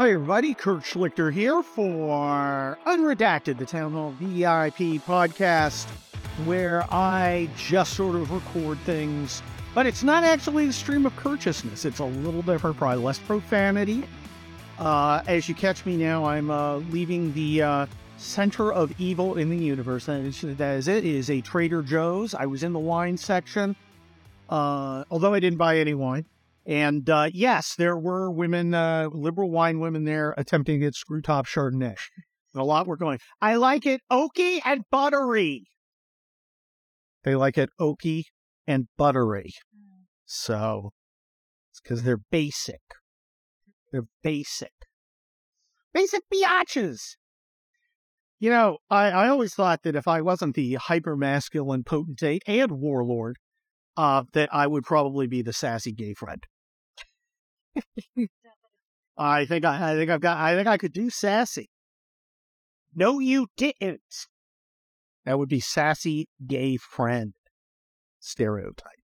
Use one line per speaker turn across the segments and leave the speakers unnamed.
Hi, everybody. Kurt Schlichter here for Unredacted, the Town Hall VIP podcast, where I just sort of record things, but it's not actually the stream of courteousness. It's a little different, probably less profanity. Uh, as you catch me now, I'm uh, leaving the uh, center of evil in the universe. That is it. It is a Trader Joe's. I was in the wine section, uh, although I didn't buy any wine. And uh, yes, there were women, uh, liberal wine women there attempting to get screw top Chardonnay. A lot were going, I like it oaky and buttery. They like it oaky and buttery. So it's because they're basic. They're basic. Basic biatches. You know, I, I always thought that if I wasn't the hyper masculine potentate and warlord, uh, that I would probably be the sassy gay friend. I think I, I think I've got I think I could do sassy. No, you didn't. That would be sassy gay friend stereotype.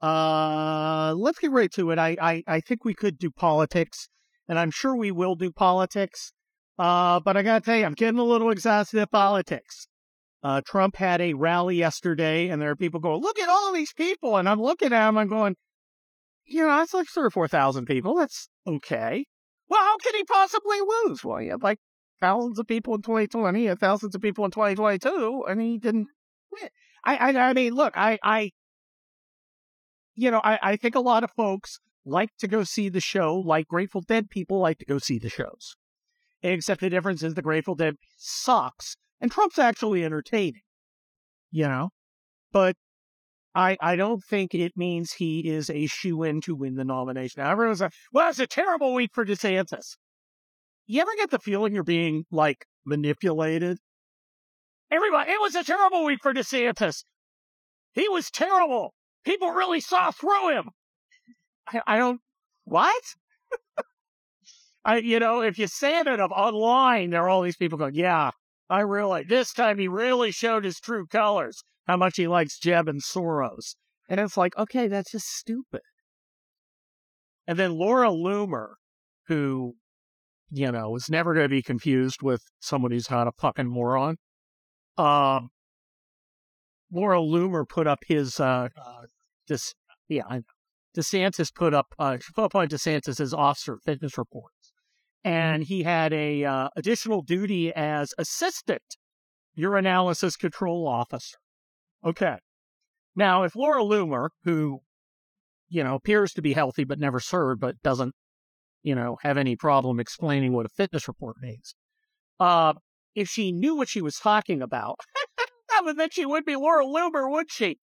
Uh, let's get right to it. I, I, I think we could do politics, and I'm sure we will do politics. Uh, but I gotta tell you, I'm getting a little exhausted at politics. Uh, Trump had a rally yesterday, and there are people going, "Look at all these people," and I'm looking at them. I'm going, you know, that's like three or four thousand people. That's okay. Well, how can he possibly lose? Well, you had like thousands of people in 2020, and thousands of people in 2022, and he didn't win. I, I, I mean, look, I, I, you know, I, I think a lot of folks like to go see the show, like Grateful Dead people like to go see the shows. Except the difference is the Grateful Dead sucks, and Trump's actually entertaining. You know, but I, I don't think it means he is a shoe in to win the nomination. Everyone's like, well, it's a terrible week for DeSantis. You ever get the feeling you're being like manipulated? Everybody, it was a terrible week for DeSantis. He was terrible. People really saw through him. I, I don't, what? I, you know, if you say it of online, there are all these people going, yeah, I really, this time he really showed his true colors how much he likes Jeb and Soros. And it's like, okay, that's just stupid. And then Laura Loomer, who, you know, is never going to be confused with someone who's not a fucking moron. Um, Laura Loomer put up his, uh, uh this, yeah, I know. DeSantis put up, uh, put up on DeSantis's officer fitness reports. And he had a, uh, additional duty as assistant urinalysis control officer. Okay. Now, if Laura Loomer, who, you know, appears to be healthy but never served, but doesn't, you know, have any problem explaining what a fitness report means, uh, if she knew what she was talking about, then she would be Laura Loomer, would she?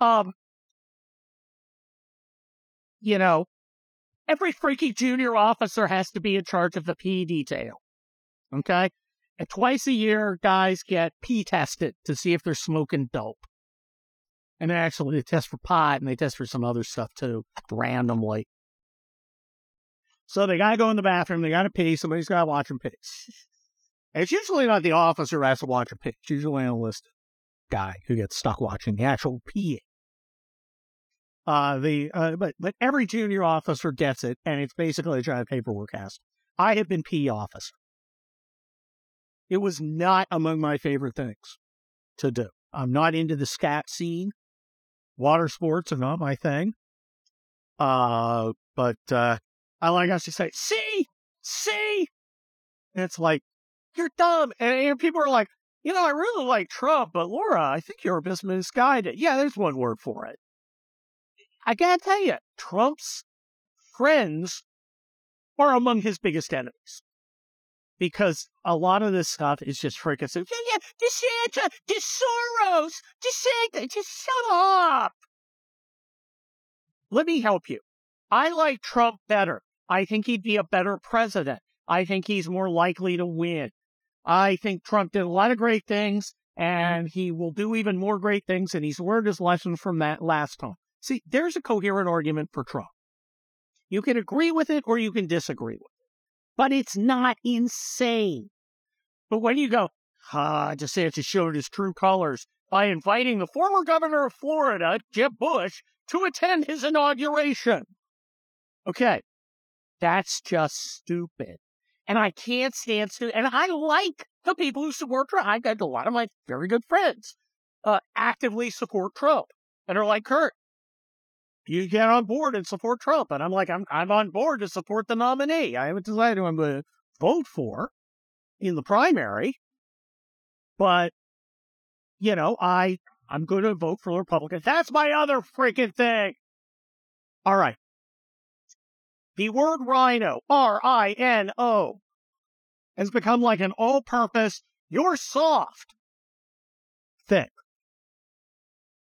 Um, you know, every freaky junior officer has to be in charge of the P detail. Okay? And twice a year, guys get P tested to see if they're smoking dope. And actually, they test for pot and they test for some other stuff too, randomly. So they got to go in the bathroom. They got to pee. Somebody's got to watch them pee. It's usually not the officer who has to watch a pee. It's usually an enlisted guy who gets stuck watching the actual peeing. Uh, the uh, but but every junior officer gets it, and it's basically a giant paperwork ask. I have been P officer. It was not among my favorite things to do. I'm not into the scat scene water sports are not my thing. Uh, but uh, I like us to say, see, see. And it's like, you're dumb. And, and people are like, you know, I really like Trump, but Laura, I think you're a bit misguided. Yeah, there's one word for it. I gotta tell you, Trump's friends are among his biggest enemies. Because a lot of this stuff is just freaking so, yeah, yeah, DeSantis, DeSoros, DeSantis, just shut up. Let me help you. I like Trump better. I think he'd be a better president. I think he's more likely to win. I think Trump did a lot of great things mm-hmm. and he will do even more great things and he's learned his lesson from that last time. See, there's a coherent argument for Trump. You can agree with it or you can disagree with it but it's not insane. But when you go, ah, DeSantis showed his true colors by inviting the former governor of Florida, Jeb Bush, to attend his inauguration. Okay, that's just stupid. And I can't stand to, and I like the people who support Trump. I've got a lot of my very good friends uh, actively support Trump and are like, Kurt, you get on board and support Trump. And I'm like, I'm, I'm on board to support the nominee. I haven't decided who I'm going to vote for in the primary, but you know, I I'm going to vote for the Republicans. That's my other freaking thing. All right. The word rhino, R I N O, has become like an all purpose, you're soft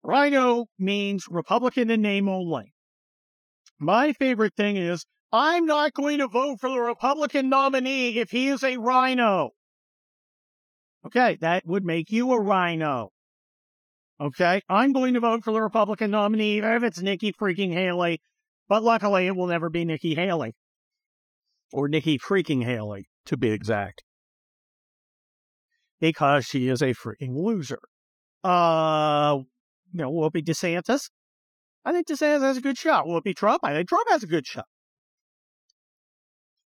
Rhino means Republican in name only. My favorite thing is I'm not going to vote for the Republican nominee if he is a rhino. Okay, that would make you a rhino. Okay, I'm going to vote for the Republican nominee if it's Nikki freaking Haley, but luckily it will never be Nikki Haley. Or Nikki freaking Haley, to be exact. Because she is a freaking loser. Uh, you know, be DeSantis? I think DeSantis has a good shot. Be Trump? I think Trump has a good shot.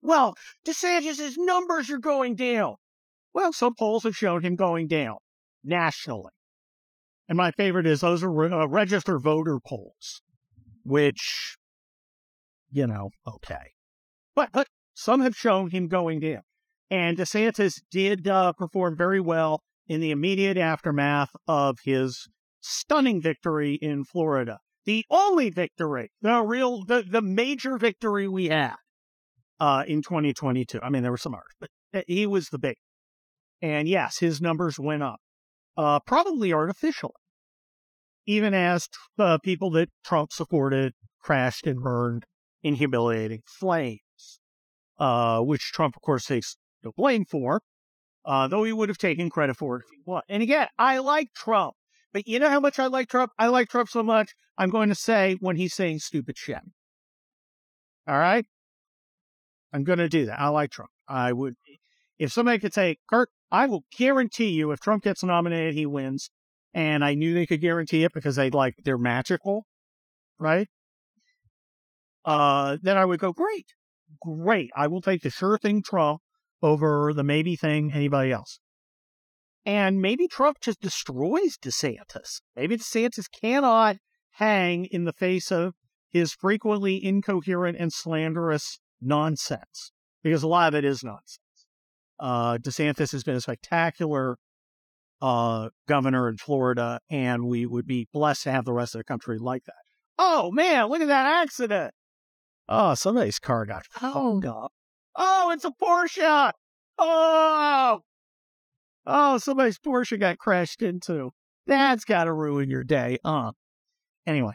Well, DeSantis' numbers are going down. Well, some polls have shown him going down nationally. And my favorite is those are uh, registered voter polls, which, you know, okay. But, but some have shown him going down. And DeSantis did uh, perform very well in the immediate aftermath of his stunning victory in Florida. The only victory, the real, the, the major victory we had uh, in 2022. I mean, there were some others, but uh, he was the big. And yes, his numbers went up, uh, probably artificially, even as uh, people that Trump supported crashed and burned in humiliating flames, uh, which Trump, of course, takes no blame for, uh, though he would have taken credit for it if he won. And again, I like Trump. But you know how much I like Trump? I like Trump so much, I'm going to say when he's saying stupid shit. All right? I'm going to do that. I like Trump. I would, if somebody could say, Kurt, I will guarantee you if Trump gets nominated, he wins. And I knew they could guarantee it because they like, they're magical, right? Uh, then I would go, great, great. I will take the sure thing Trump over the maybe thing anybody else. And maybe Trump just destroys DeSantis. Maybe DeSantis cannot hang in the face of his frequently incoherent and slanderous nonsense, because a lot of it is nonsense. Uh, DeSantis has been a spectacular uh, governor in Florida, and we would be blessed to have the rest of the country like that. Oh man, look at that accident! Oh, somebody's car got fogged up. Oh, it's a Porsche! Oh, Oh, somebody's Porsche got crashed into. That's got to ruin your day. Uh. Anyway,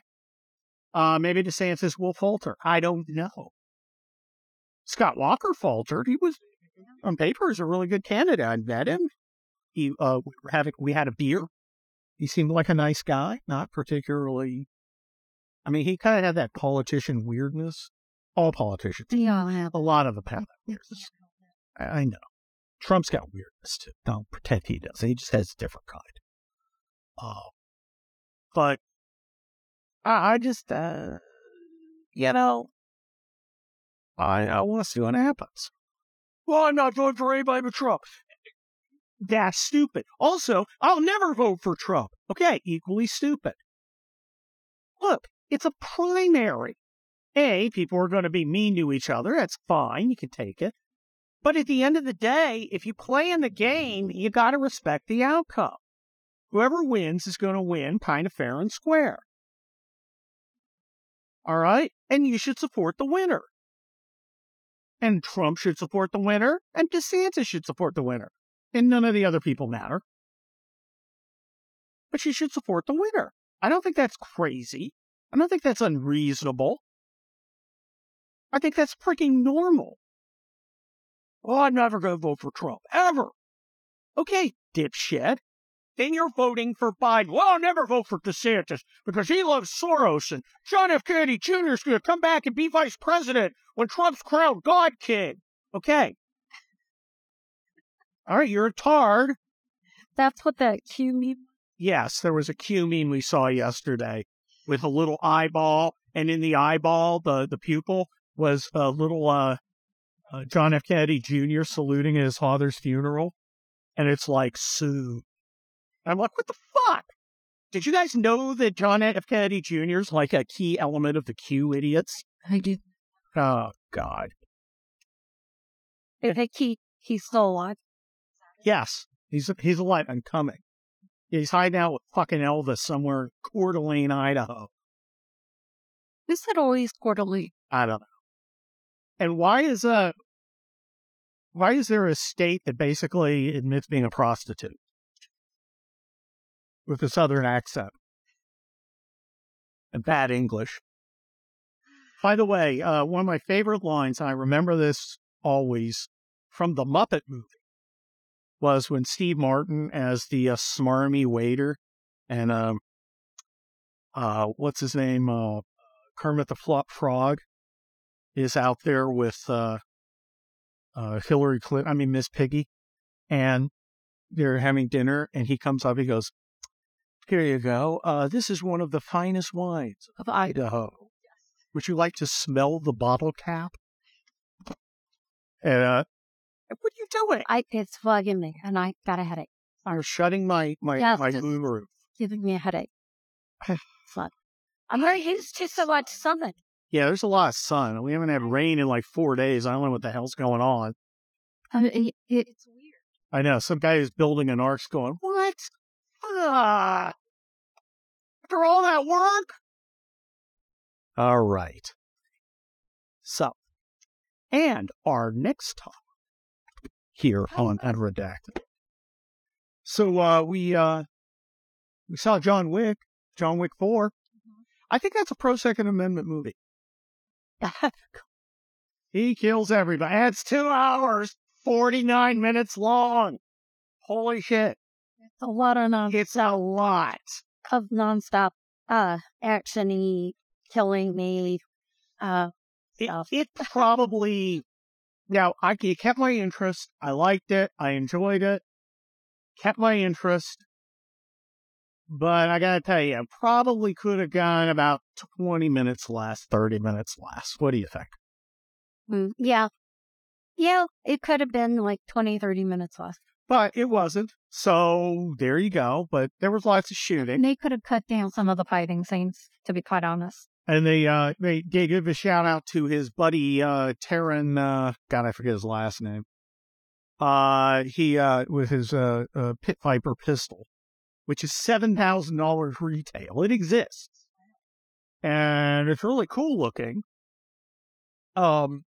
uh, maybe DeSantis will falter. I don't know. Scott Walker faltered. He was, on paper, is a really good candidate. I met him. He, uh, we, were having, we had a beer. He seemed like a nice guy, not particularly. I mean, he kind of had that politician weirdness. All politicians.
Yeah, have.
A lot of them have that weirdness. I know. Trump's got weirdness too. Don't pretend he does. He just has a different kind. Uh, but I, I just, uh, you know, I, I want to see what happens. Well, I'm not voting for anybody but Trump. That's stupid. Also, I'll never vote for Trump. Okay, equally stupid. Look, it's a primary. A, people are going to be mean to each other. That's fine. You can take it. But at the end of the day, if you play in the game, you got to respect the outcome. Whoever wins is going to win kind of fair and square. All right? And you should support the winner. And Trump should support the winner, and DeSantis should support the winner. And none of the other people matter. But you should support the winner. I don't think that's crazy. I don't think that's unreasonable. I think that's freaking normal. Oh, I'm never going to vote for Trump, ever. Okay, dipshit. Then you're voting for Biden. Well, I'll never vote for DeSantis because he loves Soros and John F. Kennedy Jr. is going to come back and be vice president when Trump's crowned God King. Okay. All right, you're a tard.
That's what that Q meme.
Yes, there was a Q meme we saw yesterday with a little eyeball, and in the eyeball, the the pupil was a little uh uh, John F. Kennedy Jr. saluting at his father's funeral, and it's like Sue. I'm like, what the fuck? Did you guys know that John F. Kennedy Jr. is like a key element of the Q idiots?
I did.
Oh God,
I think he he's still alive.
yes, he's he's alive and coming. He's hiding out with fucking Elvis somewhere in Coeur d'Alene, Idaho.
Who said always quarterly?
I don't know. And why is uh why is there a state that basically admits being a prostitute? With a southern accent. And bad English? By the way, uh, one of my favorite lines, I remember this always from the Muppet movie, was when Steve Martin, as the uh, smarmy waiter, and um, uh, what's his name, uh, Kermit the Flop Frog, is out there with uh, uh, Hillary Clinton, I mean, Miss Piggy, and they're having dinner, and he comes up, he goes, Here you go. Uh, this is one of the finest wines of Idaho. Would you like to smell the bottle cap? And, uh, what are you doing?
I it's bugging me, and I got a headache.
I'm shutting my, my,
Yes,
my moon roof.
Giving me a headache. Fun. I'm very used to so much sun.
Yeah, there's a lot of sun. We haven't had rain in like four days. I don't know what the hell's going on.
I mean, it, it's weird.
I know some guy who's building an ark's going, what? Ah, after all that work? All right. So, and our next talk here on Unredacted. So, uh, we, uh, we saw John Wick, John Wick 4. I think that's a pro Second Amendment movie. He kills everybody. It's two hours, 49 minutes long. Holy shit.
It's a lot of non
It's a lot.
of nonstop uh actiony killing me. Uh,
It, it probably, now, I, it kept my interest. I liked it. I enjoyed it. Kept my interest. But I gotta tell you, it probably could have gone about 20 minutes less, 30 minutes less. What do you think?
mm, yeah, yeah. It could have been like 20, 30 minutes less.
But it wasn't. So there you go. But there was lots of shooting.
And they could have cut down some of the fighting scenes. To be quite honest.
And they uh they, they give a shout out to his buddy uh Taran uh God I forget his last name. Uh he uh with his uh, uh Pit Viper pistol, which is seven thousand dollars retail. It exists. And it's really cool looking. Um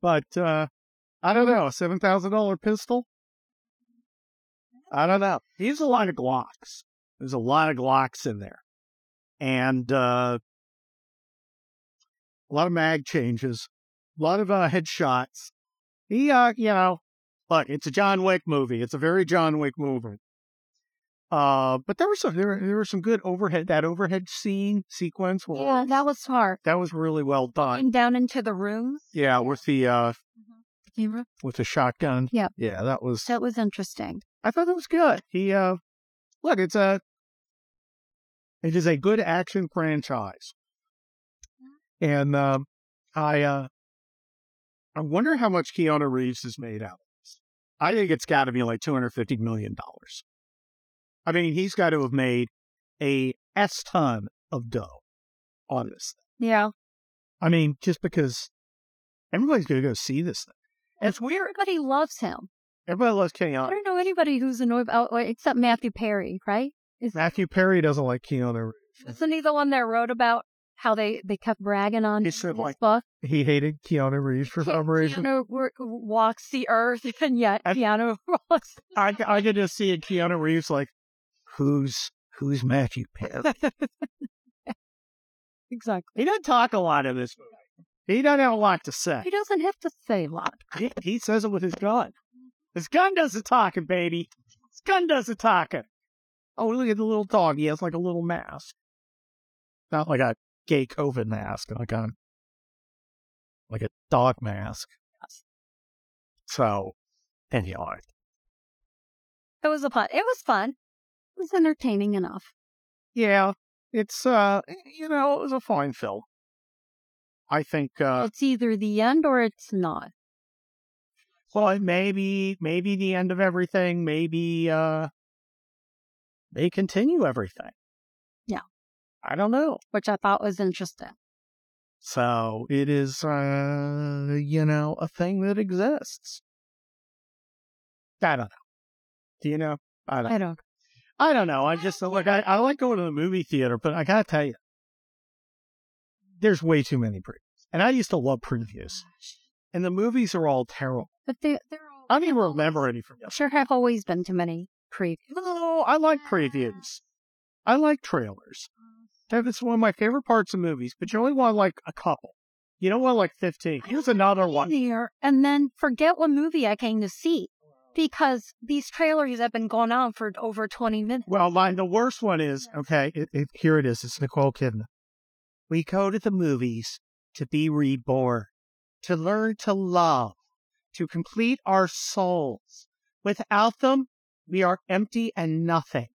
but uh I don't know, a seven thousand dollar pistol? I don't know. He's a lot of Glocks. There's a lot of Glocks in there and uh, a lot of mag changes, a lot of uh, headshots. He, uh, you know, look, it's a John Wick movie. It's a very John Wick movie. Uh, but there was some there, were- there was some good overhead that overhead scene sequence. was-
Yeah, that was hard.
that was really well done.
And down into the rooms.
Yeah, with the uh
You re-
with the shotgun.
Yeah.
yeah, that was.
That was interesting.
I thought that was good. He uh, look, it's a it is a good action franchise, and um, I uh, I wonder how much Keanu Reeves has made out of this. I think it's got to be like two hundred fifty million dollars. I mean, he's got to have made a s ton of dough on this. thing.
Yeah.
I mean, just because everybody's going to go see this thing. It's weird.
Everybody loves him.
Everybody loves Keanu.
I don't know anybody who's annoyed about except Matthew Perry, right? Is,
Matthew Perry doesn't like Keanu Reeves.
isn't he the one that wrote about how they, they kept bragging on
He
his
like,
book?
He hated Keanu Reeves for some reason.
Keanu wa- walks the earth, and yet
I-
Keanu walks.
I I could just see Keanu Reeves like, who's who's Matthew Perry?
Exactly.
he doesn't talk a lot in this movie. He doesn't have a lot to say.
He doesn't have to say a lot.
He, he says it with his gun. His gun does the talking, baby. His gun does the talking. Oh, look at the little dog. He has like a little mask. Not like a gay COVID mask, like a like a dog mask. Yes. So, anyway,
It was a fun. It was fun. It was entertaining enough.
yeah, it's uh, you know, it was a fine film. I think uh,
it's either the end or it's not.
well, maybe maybe the end of everything. Maybe uh, they continue everything.
Yeah.
I don't know.
which I thought was interesting.
So it is, uh, you know, a thing that exists. I don't know. Do you know? I don't.
I don't.
I don't know. I just look. I, I like going to the movie theater, but I gotta tell you, there's way too many previews, and I used to love previews, and the movies are all terrible.
But they, they're all.
I don't even remember any from yesterday.
Sure, have always been too many previews.
No, I like previews. I like trailers. That's one of my favorite parts of movies, but you only want like a couple. You don't want like 15. Here's another one.
Here, and then forget what movie I came to see because these trailers have been going on for over 20 minutes.
Well, mine, the worst one is okay, it, it, here it is. It's Nicole Kidman. We go to the movies to be reborn, to learn to love, to complete our souls. Without them, we are empty and nothing.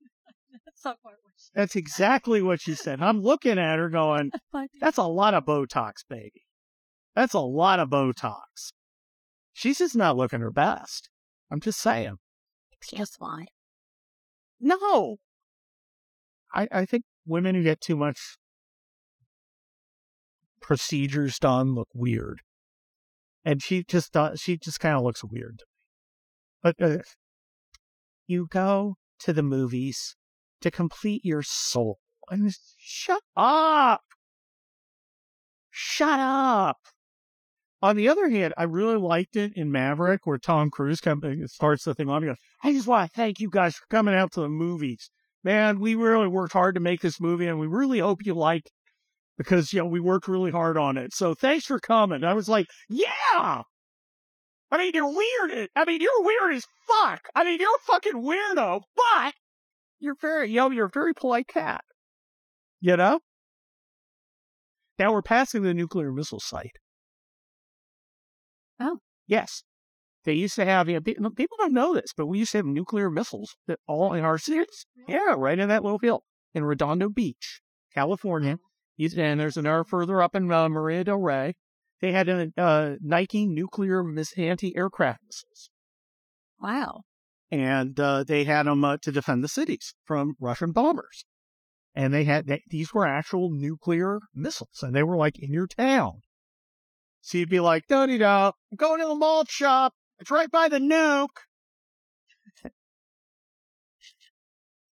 That's not quite what she
That's exactly what she said. I'm looking at her going. That's a lot of Botox, baby. That's a lot of Botox. She's just not looking her best. I'm just saying.
Guess why?
No. I, I think women who get too much procedures done look weird. And she just does, she just kind of looks weird to me. But uh, you go to the movies to complete your soul. And shut up. Shut up. On the other hand, I really liked it in Maverick where Tom Cruise come, uh, starts the thing on. He goes, I just want to thank you guys for coming out to the movies. Man, we really worked hard to make this movie and we really hope you like because, you know, we worked really hard on it. So thanks for coming. I was like, yeah. I mean, you're weird. I mean, you're weird as fuck. I mean, you're a fucking weirdo, but you're very, you know, you're a very polite cat. You know? Now we're passing the nuclear missile site.
Oh.
Yes. They used to have, you know, pe- people don't know this, but we used to have nuclear missiles that all in our cities. Yeah, right in that little field in Redondo Beach, California. Used- And there's another further up in uh, Marina del Rey. They had a uh, Nike nuclear mis- anti-aircraft missiles,
Wow.
and uh, they had them uh, to defend the cities from Russian bombers. And they had they, these were actual nuclear missiles, and they were like in your town. So you'd be like, "Don't eat out. I'm going to the malt shop. It's right by the nuke."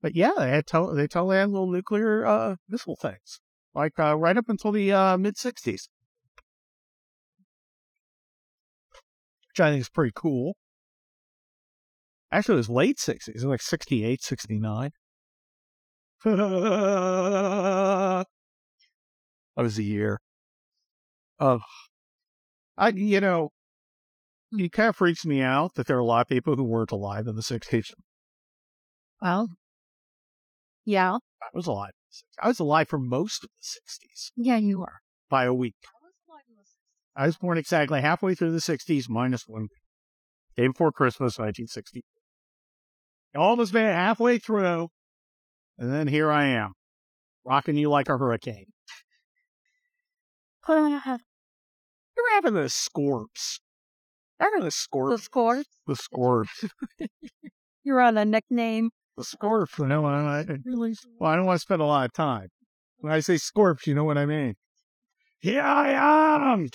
but yeah, they had to- they totally had little nuclear uh, missile things, like uh, right up until the uh, mid '60s, which I think is pretty cool. Actually, it was late '60s, it was like '68, '69. that was the year of I you know it kind of freaks me out that there are a lot of people who weren't alive in the 60s.
Well, yeah.
I was alive. in the 60s. I was alive for most of the 60s
Yeah, you are.
by a week. I was born exactly halfway through the 60s minus one week. Day before Christmas, 1960. Almost been halfway through, and then here I am, rocking you like a hurricane. You're having the scorps. Having the scorps.
the
scorps.
score.
The scorps.
You're on a nickname.
The scorps. You know, I, I, really, well, I don't want to spend a lot of time. When I say scorps, you know what I mean. Here I am.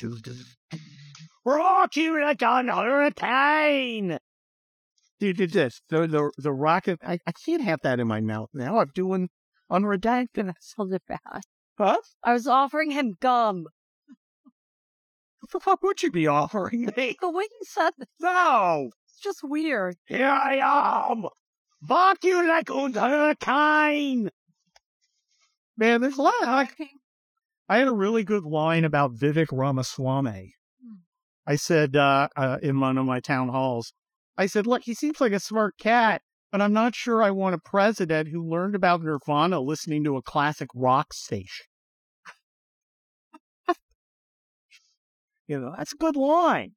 Rock you like a hurricane. Dude, did this. The, the, the rocket. I, I can't have that in my mouth now. I'm doing unredacted.
That's so bad.
Huh?
I was offering him gum.
What the fuck would you be offering me?
The way you said
No.
it's just weird.
Here I am. Bark you like a hurricane. Man, there's a lot I, I had a really good line about Vivek Ramaswamy.
Hmm.
I said uh, uh, in one of my town halls, I said, look, he seems like a smart cat, but I'm not sure I want a president who learned about Nirvana listening to a classic rock station. You know, that's a good line.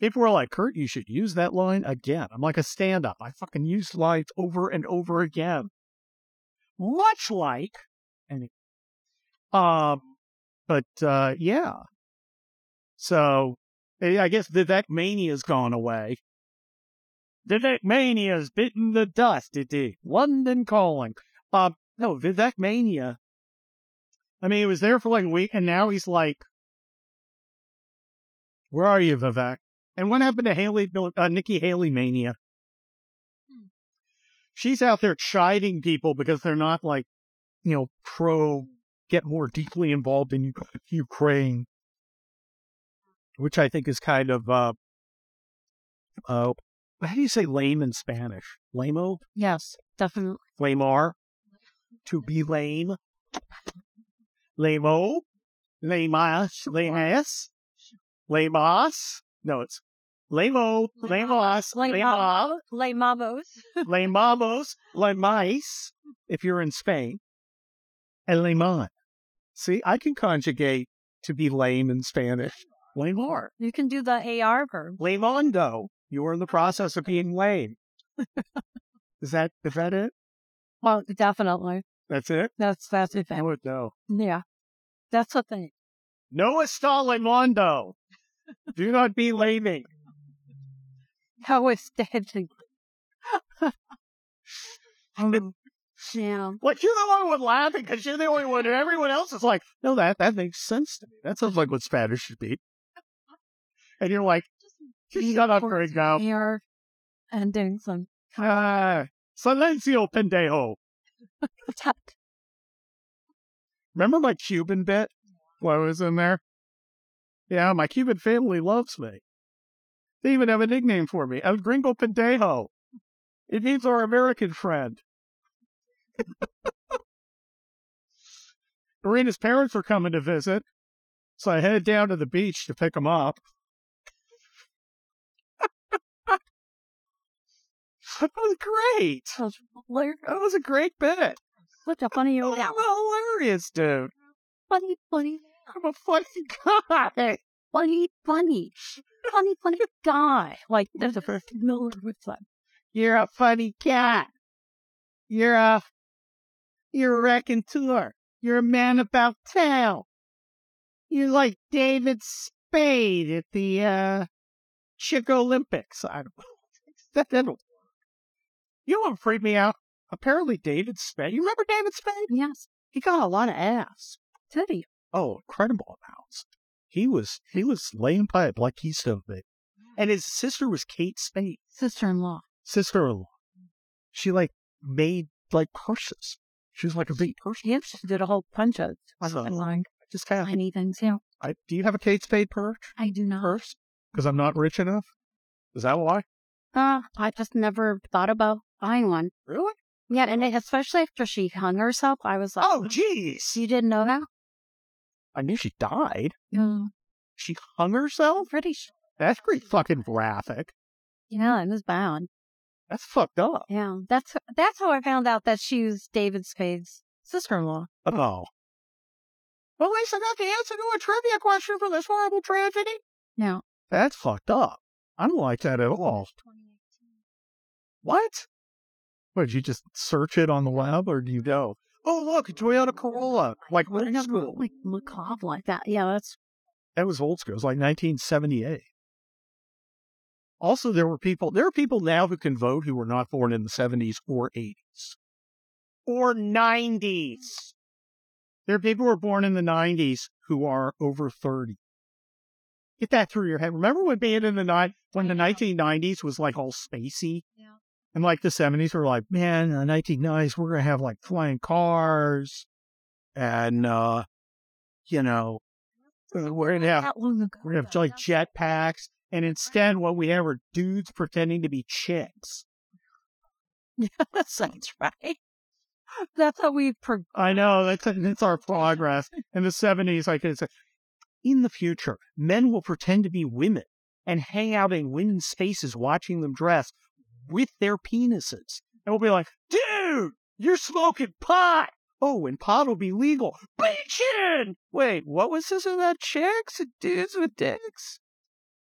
People were like, Kurt, you should use that line again. I'm like a stand up. I fucking use lines over and over again. Much like, and um, But uh, yeah. So eh, I guess Vivek Mania's gone away. Vivek Mania's bitten the dust. It did. London calling. Uh, no, Vivek Mania. I mean, he was there for like a week, and now he's like, "Where are you, Vivek?" And what happened to Haley, uh, Nikki Haley Mania? She's out there chiding people because they're not like, you know, pro get more deeply involved in Ukraine, which I think is kind of, uh, uh, how do you say lame in Spanish? Lamo?
Yes, definitely.
Lamar? To be lame? Lamo? Lamas? Lamas? Lamas? No, it's Lamo, Lamos, Lamo,
Lamamos,
Lamamos, Lamais, if you're in Spain, and Lemon. See, I can conjugate to be lame in Spanish. Lamar.
You can do the AR verb.
Lamondo. You are in the process of being lame. is that is that it?
Well, definitely.
That's it?
That's that's it.
I would know.
Yeah. That's the thing.
No está Lamondo. Do not be
is dancing? um, yeah.
Like you're the one with laughing because you're the only one, and everyone else is like, "No, that that makes sense to me. That sounds like what Spanish should be." And you're like, "Shut up, right now."
Here and doing some.
Ah, silencio, pendejo. Remember my Cuban bit? What was in there? Yeah, my Cuban family loves me. They even have a nickname for me, El Gringo Pendejo. It means our American friend. Marina's parents were coming to visit, so I headed down to the beach to pick them up. that was great.
That was,
that was a great bit.
Such a funny
old I'm hilarious, dude.
Funny, funny.
I'm a funny guy.
Funny, funny. Funny, funny guy. Like, there's a first Miller with that.
You're a funny cat. You're a you're a raconteur. You're a man about town. You're like David Spade at the uh, Chick Olympics. I don't know. That didn't work. You know what freaked me out? Apparently, David Spade. You remember David Spade?
Yes.
He got a lot of ass.
Did he?
Oh, incredible amounts. He was he was laying pipe like he's so big. And his sister was Kate Spade.
Sister in law.
Sister in law. She like made like purses. She was like a big person.
Yep, she did a whole bunch of
so,
like
just kind of
tiny things. Yeah.
I, do you have a Kate Spade purse?
I do not.
Purse? Because I'm not rich enough. Is that why?
Uh, I just never thought about buying one.
Really?
Yeah, and especially after she hung herself, I was like,
"Oh, jeez,
you didn't know that?"
I knew she died.
Yeah.
She hung herself.
Pretty sure.
That's pretty fucking graphic.
Yeah, it was bad.
That's fucked up.
Yeah, that's that's how I found out that she was David Spade's sister-in-law.
Oh. Well, at least I got the answer to a trivia question for this horrible tragedy.
Yeah.
That's fucked up. I don't like that at all. What? What, did you just search it on the web or do you go, oh, look, a Toyota Corolla? Like, what is
school? Like, macabre like that. Yeah, that's.
That was old school. It was like 1978. Also, there were people, there are people now who can vote who were not born in the 70s or 80s or 90s. There are people who were born in the 90s who are over 30. Get that through your head. Remember when being in the night when the 1990s was like all spacey?
Yeah.
And like the 70s were like, man, in the 1990s, we're going to have like flying cars and, uh, you know, uh, we're going to have, we're going to have like jetpacks and instead, what we have are dudes pretending to be chicks.
Yes, that's right. That's how we. Pro-
I know that's that's our progress. In the seventies, like it's in the future, men will pretend to be women and hang out in women's spaces, watching them dress with their penises, and we'll be like, "Dude, you're smoking pot." Oh, and pot will be legal. Bitchin'! Wait, what was this about chicks and dudes with dicks?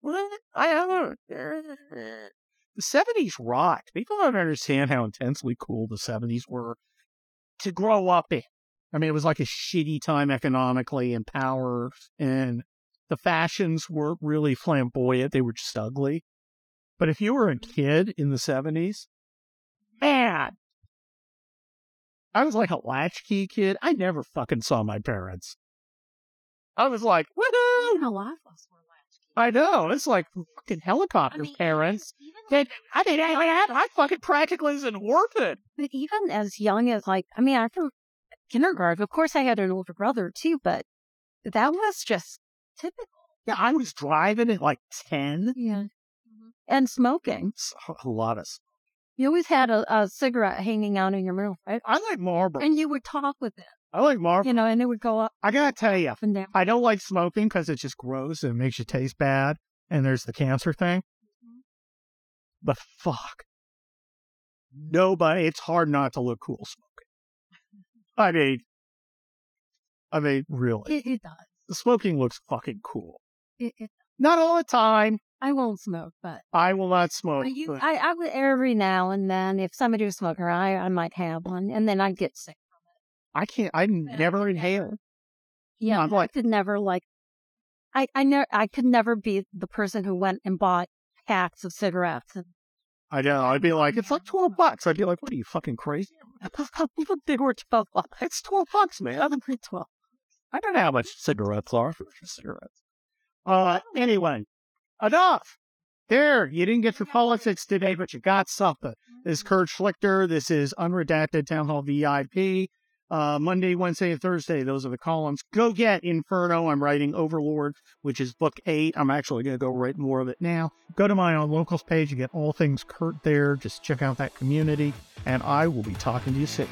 What? I don't. The 70s rocked. People don't understand how intensely cool the 70s were to grow up in. I mean, it was like a shitty time economically and power, and the fashions weren't really flamboyant. They were just ugly. But if you were a kid in the 70s, man, I was like a latchkey kid. I never fucking saw my parents. I was like, woohoo!
A lot of us were latchkey.
I know. It's like fucking helicopter
I mean,
parents.
even, even
That I mean, I, I, I fucking practically was an orphan.
But even as young as like, I mean, I can kindergarten. Of course, I had an older brother too, but that was just typical.
Yeah, I was driving at like 10.
Yeah. And smoking.
A lot of s-
You always had a, a cigarette hanging out in your mouth, right?
I like Marlboro.
And you would talk with it,
I like Marlboro.
you know, and it would go up
I gotta tell you,
and down.
I don't like smoking because it's just gross and it makes you taste bad. And there's the cancer thing. Mm-hmm. But fuck. Nobody, it's hard not to look cool smoking. I mean, I mean, really.
It, it does.
Smoking looks fucking cool.
It, it,
Not all the time.
I won't smoke, but
I will not smoke.
I, you,
but
I, I would every now and then, if somebody was smoking, I, I might have one, and then I'd get sick.
I can't, I never inhale.
Yeah,
I'm
I
like-
could never like. I I never I could never be the person who went and bought packs of cigarettes. And,
I know. I'd be like, it's like 12 bucks. I'd be like, what are you fucking crazy?
they were twelve bucks.
It's 12 bucks, man.
Than twelve.
I don't know how much cigarettes are for cigarettes. Uh, anyway, enough. There, you didn't get your politics today, but you got something. This is Kurt Schlichter. This is Unredacted Town Hall VIP. Uh, Monday, Wednesday, and Thursday, those are the columns. Go get Inferno. I'm writing Overlord, which is book eight. I'm actually going to go write more of it now. Go to my own locals page. You get all things Kurt there. Just check out that community, and I will be talking to you soon.